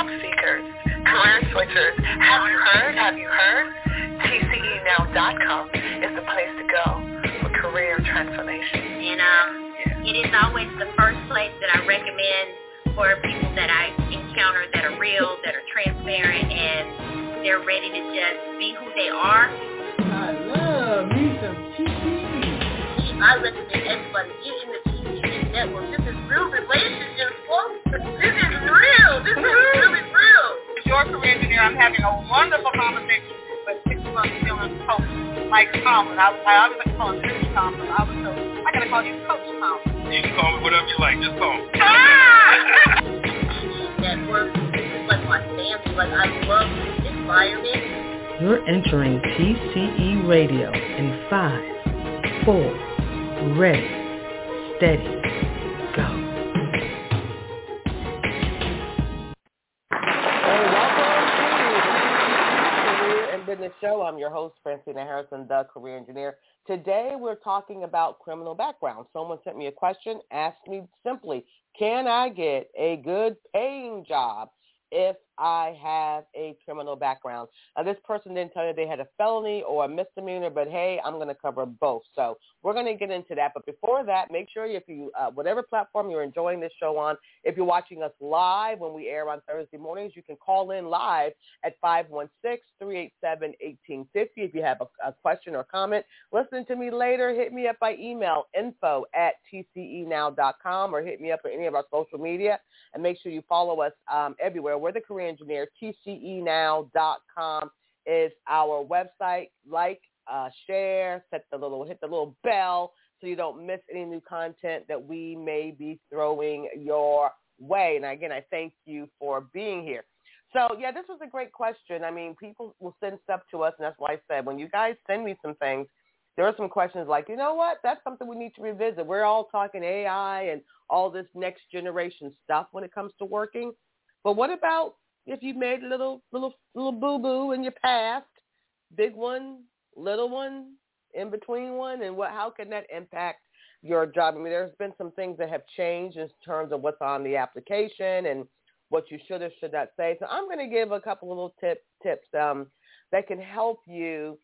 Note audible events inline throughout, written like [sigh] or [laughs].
job seekers, career switchers. Have you heard? Have you heard? TCEnow.com is the place to go for career transformation. And um, it is always the first place that I recommend for people that I encounter that are real, that are transparent, and they're ready to just be who they are. I love me some TCE. I recommend everybody get in the TCE network. Career engineer, I'm having a wonderful conversation with six months feeling coach Mike Tomlin. I, I always like to call him Coach Tomlin. I was so I gotta call you Coach Tomlin. You can call me whatever you like. Just call me. [laughs] Ah! network. This is like my family. Like I love this environment. You're entering TCE Radio in five, four, ready, steady, Show. I'm your host, Francina Harrison, the career engineer. Today we're talking about criminal background. Someone sent me a question, asked me simply, can I get a good paying job if I have a criminal background? Now, this person didn't tell you they had a felony or a misdemeanor, but hey, I'm going to cover both. So we're going to get into that. But before that, make sure if you, uh, whatever platform you're enjoying this show on, if you're watching us live when we air on Thursday mornings, you can call in live at 516-387-1850 if you have a, a question or comment. Listen to me later. Hit me up by email, info at tcenow.com or hit me up on any of our social media. And make sure you follow us um, everywhere. We're the Career Engineer. tce tcenow.com is our website. Like, uh, share, set the little, hit the little bell so you don't miss any new content that we may be throwing your way. And again, I thank you for being here. So yeah, this was a great question. I mean, people will send stuff to us, and that's why I said when you guys send me some things, there are some questions like, you know what, that's something we need to revisit. We're all talking AI and all this next generation stuff when it comes to working, but what about if you made a little little little boo boo in your past, big one, little one, in between one, and what? How can that impact your job? I mean, there's been some things that have changed in terms of what's on the application and what you should or should not say. So I'm going to give a couple of little tip, tips um, that can help you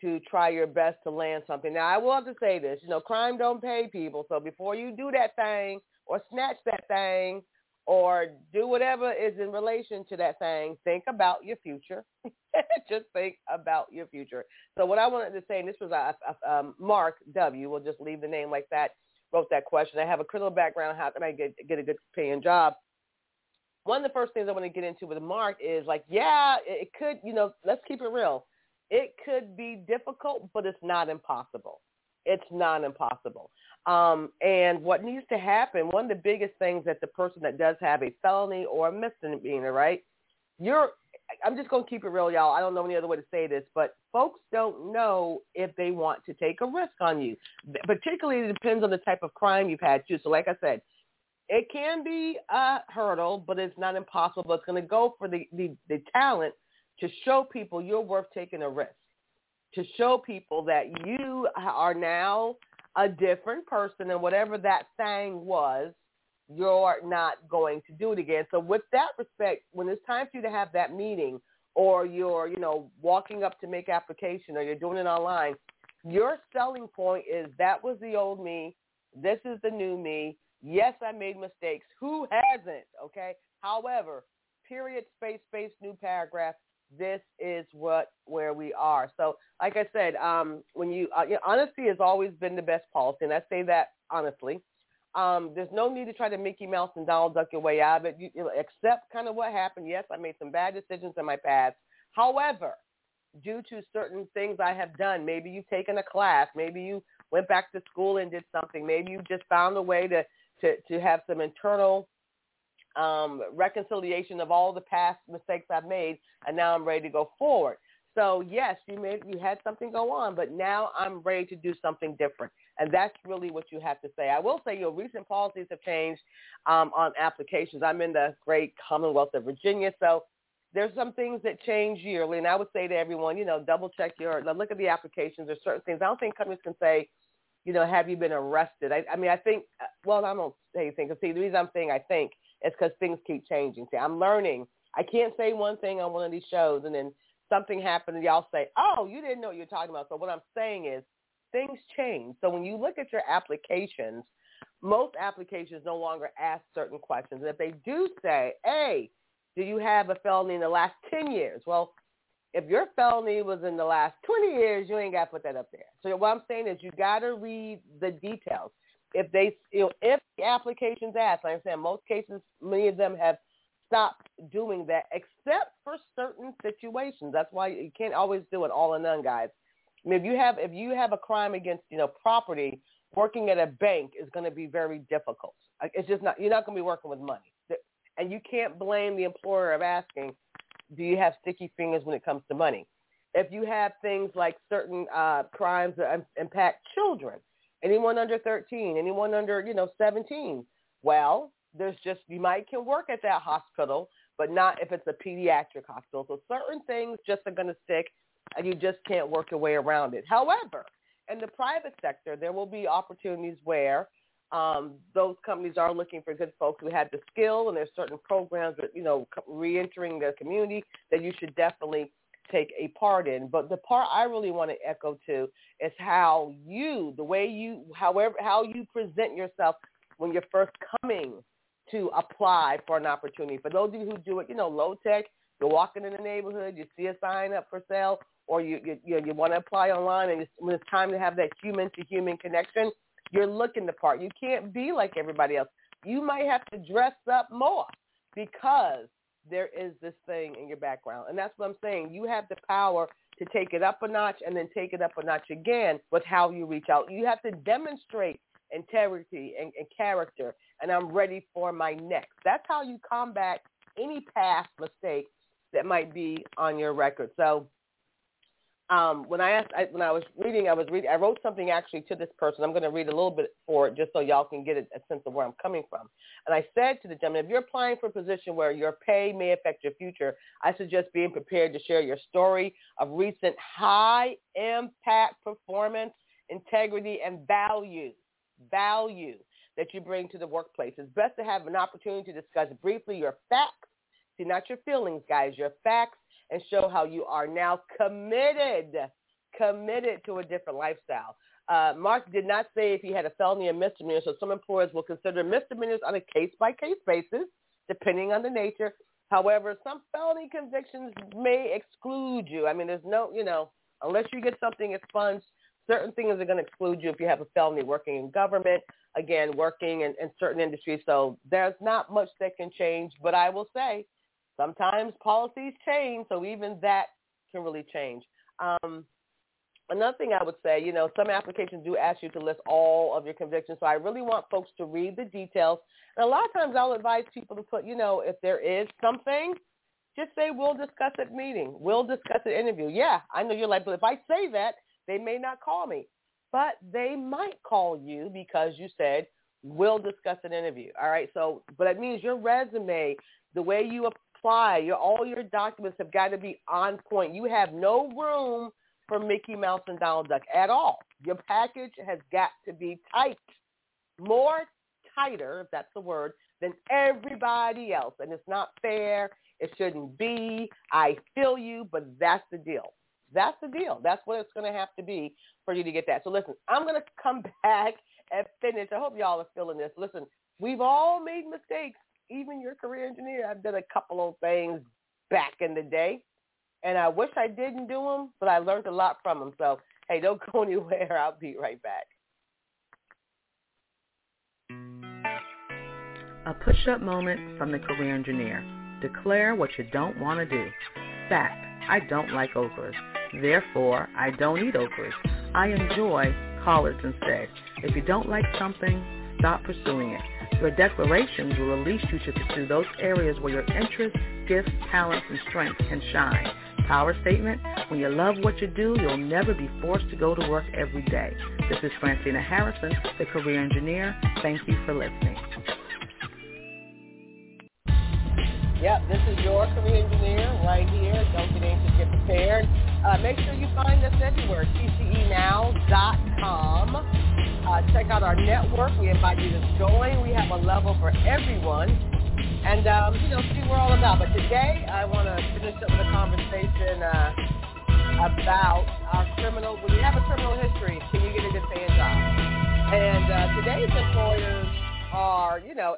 to try your best to land something. Now, I will have to say this, you know, crime don't pay people. So before you do that thing or snatch that thing or do whatever is in relation to that thing, think about your future. [laughs] just think about your future. So what I wanted to say, and this was uh, uh, um, Mark W. We'll just leave the name like that. Wrote that question. I have a criminal background. How can I get get a good paying job? One of the first things I want to get into with Mark is like, yeah, it could, you know, let's keep it real. It could be difficult, but it's not impossible. It's not impossible. Um, and what needs to happen, one of the biggest things that the person that does have a felony or a misdemeanor, right? You're, I'm just going to keep it real, y'all. I don't know any other way to say this, but folks don't know if they want to take a risk on you. Particularly, it depends on the type of crime you've had too. So, like I said, it can be a hurdle, but it's not impossible. It's going to go for the, the, the talent to show people you're worth taking a risk, to show people that you are now a different person and whatever that thing was, you're not going to do it again. So with that respect, when it's time for you to have that meeting or you're, you know, walking up to make application or you're doing it online, your selling point is that was the old me. This is the new me. Yes, I made mistakes. Who hasn't? Okay. However, period, space, space, new paragraph. This is what where we are. So, like I said, um, when you, uh, honesty has always been the best policy, and I say that honestly. Um, there's no need to try to Mickey Mouse and Donald Duck your way out of it. You, you accept kind of what happened. Yes, I made some bad decisions in my past. However, due to certain things I have done, maybe you've taken a class, maybe you went back to school and did something, maybe you just found a way to to, to have some internal um, reconciliation of all the past mistakes I've made, and now I'm ready to go forward. So yes, you made you had something go on, but now I'm ready to do something different, and that's really what you have to say. I will say your recent policies have changed um, on applications. I'm in the great Commonwealth of Virginia, so there's some things that change yearly, and I would say to everyone, you know, double check your look at the applications. There's certain things I don't think companies can say, you know, have you been arrested? I, I mean, I think, well, I don't say anything. Cause see, the reason I'm saying I think is because things keep changing. See, I'm learning I can't say one thing on one of these shows and then something happens and y'all say, oh, you didn't know what you're talking about. So what I'm saying is things change. So when you look at your applications, most applications no longer ask certain questions. And if they do say, hey, do you have a felony in the last 10 years? Well, if your felony was in the last 20 years, you ain't got to put that up there. So what I'm saying is you got to read the details. If they, you know, if the applications ask, I said, most cases, many of them have stopped doing that except for certain situations. That's why you can't always do it all in none, guys. I mean, if you have if you have a crime against you know property, working at a bank is going to be very difficult. It's just not you're not going to be working with money, and you can't blame the employer of asking, do you have sticky fingers when it comes to money? If you have things like certain uh, crimes that impact children, anyone under 13, anyone under you know 17, well, there's just you might can work at that hospital, but not if it's a pediatric hospital. So certain things just are going to stick, and you just can't work your way around it. However, in the private sector, there will be opportunities where um, those companies are looking for good folks who have the skill, and there's certain programs that you know reentering the community that you should definitely take a part in. But the part I really want to echo to is how you, the way you, however, how you present yourself when you're first coming to apply for an opportunity. For those of you who do it, you know, low tech, you're walking in the neighborhood, you see a sign up for sale, or you you, you, you want to apply online, and it's, when it's time to have that human to human connection, you're looking the part. You can't be like everybody else. You might have to dress up more because there is this thing in your background. And that's what I'm saying. You have the power to take it up a notch and then take it up a notch again with how you reach out. You have to demonstrate integrity and, and character, and I'm ready for my next. That's how you combat any past mistakes that might be on your record. So um, when I asked, I, when I was reading, I was reading, I wrote something actually to this person. I'm going to read a little bit for it just so y'all can get a, a sense of where I'm coming from. And I said to the gentleman, if you're applying for a position where your pay may affect your future, I suggest being prepared to share your story of recent high impact performance, integrity, and value value that you bring to the workplace. It's best to have an opportunity to discuss briefly your facts, see not your feelings, guys, your facts, and show how you are now committed, committed to a different lifestyle. Uh, Mark did not say if he had a felony or misdemeanor, so some employers will consider misdemeanors on a case-by-case basis, depending on the nature. However, some felony convictions may exclude you. I mean, there's no, you know, unless you get something expunged, certain things are going to exclude you if you have a felony working in government, again, working in, in certain industries. So there's not much that can change. But I will say sometimes policies change, so even that can really change. Um, another thing I would say, you know, some applications do ask you to list all of your convictions. So I really want folks to read the details. And a lot of times I'll advise people to put, you know, if there is something, just say we'll discuss at meeting. We'll discuss at interview. Yeah, I know you're like, but if I say that, they may not call me, but they might call you because you said, we'll discuss an interview. All right. So, but it means your resume, the way you apply, your, all your documents have got to be on point. You have no room for Mickey Mouse and Donald Duck at all. Your package has got to be tight, more tighter, if that's the word, than everybody else. And it's not fair. It shouldn't be. I feel you, but that's the deal. That's the deal. That's what it's going to have to be for you to get that. So listen, I'm going [laughs] to come back and finish. I hope y'all are feeling this. Listen, we've all made mistakes. Even your career engineer, I've done a couple of things back in the day, and I wish I didn't do them, but I learned a lot from them. So hey, don't go [laughs] anywhere. I'll be right back. A push-up moment from the career engineer. Declare what you don't want to do. Fact, I don't like okras. Therefore, I don't eat okras. I enjoy collards instead. If you don't like something, stop pursuing it. Your declarations will release you to pursue those areas where your interests, gifts, talents, and strengths can shine. Power statement, when you love what you do, you'll never be forced to go to work every day. This is Francina Harrison, the career engineer. Thank you for listening. Yep, this is your career engineer right here. Don't get anxious, get prepared. Uh, make sure you find us everywhere, tcenow.com. Check out our network. We invite you to join. We have a level for everyone. and um, you know see what we're all about. But today I want to finish up with a conversation uh, about our criminal. When you have a criminal history, can you get a good paying job? And uh, today's employers are, you know,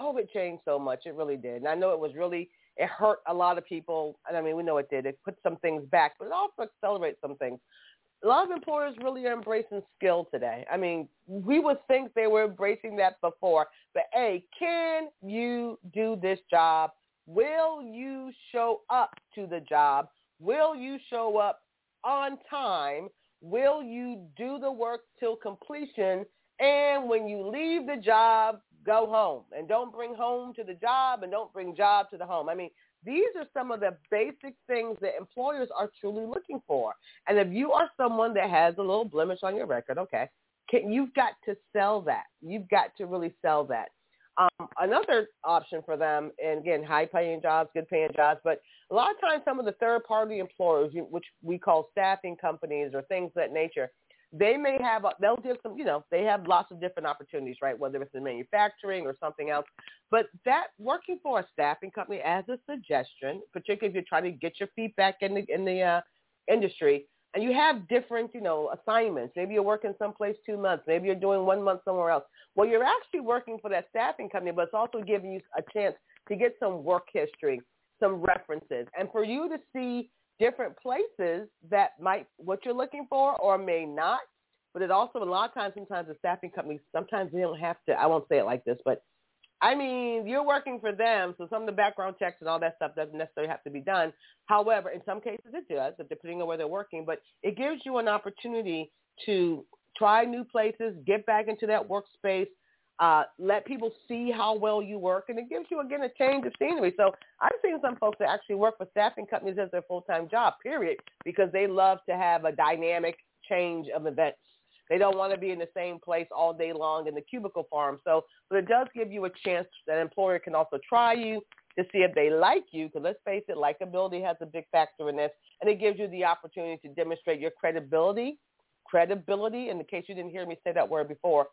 COVID changed so much. It really did. And I know it was really, it hurt a lot of people. And I mean, we know it did. It put some things back, but it also accelerates some things. A lot of employers really are embracing skill today. I mean, we would think they were embracing that before. But, hey, can you do this job? Will you show up to the job? Will you show up on time? Will you do the work till completion? And when you leave the job, go home and don't bring home to the job and don't bring job to the home. I mean, these are some of the basic things that employers are truly looking for. And if you are someone that has a little blemish on your record, okay, can, you've got to sell that. You've got to really sell that. Um, another option for them, and again, high-paying jobs, good-paying jobs, but a lot of times some of the third-party employers, which we call staffing companies or things of that nature, they may have, they'll give some, you know, they have lots of different opportunities, right? Whether it's in manufacturing or something else. But that working for a staffing company as a suggestion, particularly if you're trying to get your feet back in the, in the uh, industry, and you have different, you know, assignments. Maybe you're working someplace two months. Maybe you're doing one month somewhere else. Well, you're actually working for that staffing company, but it's also giving you a chance to get some work history, some references, and for you to see different places that might what you're looking for or may not. But it also a lot of times, sometimes the staffing companies, sometimes they don't have to. I won't say it like this, but I mean, you're working for them, so some of the background checks and all that stuff doesn't necessarily have to be done. However, in some cases it does, depending on where they're working. But it gives you an opportunity to try new places, get back into that workspace, uh, let people see how well you work, and it gives you again a change of scenery. So I've seen some folks that actually work for staffing companies as their full-time job, period, because they love to have a dynamic change of events. They don't want to be in the same place all day long in the cubicle farm. So, but it does give you a chance that an employer can also try you to see if they like you. Because let's face it, likability has a big factor in this, and it gives you the opportunity to demonstrate your credibility. Credibility, in the case you didn't hear me say that word before,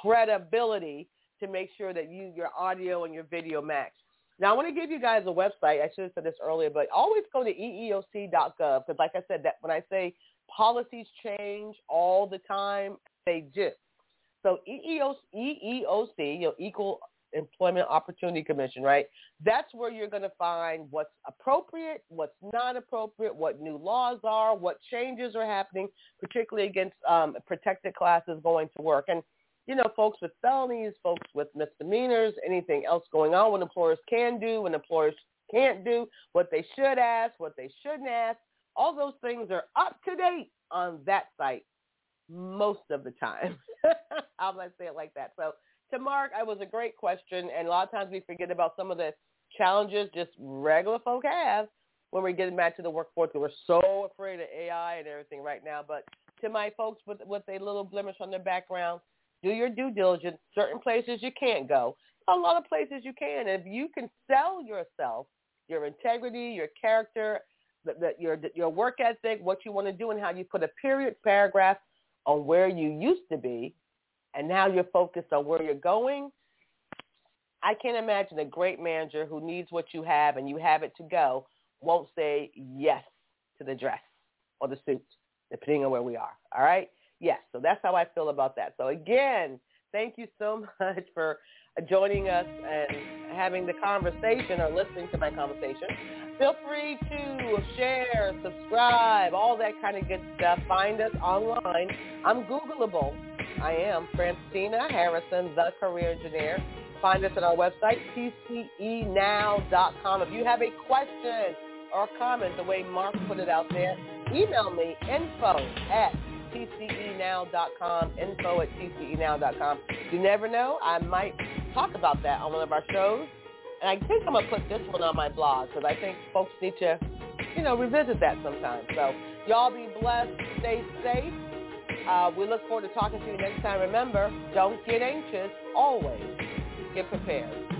credibility to make sure that you your audio and your video match. Now I want to give you guys a website. I should have said this earlier, but always go to eeoc.gov because, like I said, that when I say policies change all the time, they do. So EEOC, EEOC, you know, Equal Employment Opportunity Commission, right? That's where you're going to find what's appropriate, what's not appropriate, what new laws are, what changes are happening, particularly against um, protected classes going to work. And you know, folks with felonies, folks with misdemeanors, anything else going on, what employers can do, what employers can't do, what they should ask, what they shouldn't ask. All those things are up to date on that site most of the time. [laughs] I'll let say it like that. So to Mark, it was a great question, and a lot of times we forget about some of the challenges just regular folk have when we're getting back to the workforce. We're so afraid of AI and everything right now. But to my folks with with a little blemish on their background, do your due diligence. Certain places you can't go. A lot of places you can. If you can sell yourself, your integrity, your character, the, the, your your work ethic, what you want to do, and how you put a period paragraph on where you used to be, and now you're focused on where you're going. I can't imagine a great manager who needs what you have and you have it to go won't say yes to the dress or the suit, depending on where we are. All right yes, so that's how I feel about that. So again, thank you so [laughs] much for joining us and having the conversation or listening to my conversation. Feel free to share, subscribe, all that kind of good stuff. Find us online. I'm Googleable. I am Francina Harrison, the career engineer. Find us at our website, tcenow.com. If you have a question or comment, the way Mark put it out there, email me info at tcenow.com, info at tcenow.com. You never know, I might talk about that on one of our shows. And I think I'm going to put this one on my blog because I think folks need to, you know, revisit that sometime. So y'all be blessed. Stay safe. Uh, we look forward to talking to you next time. Remember, don't get anxious. Always get prepared.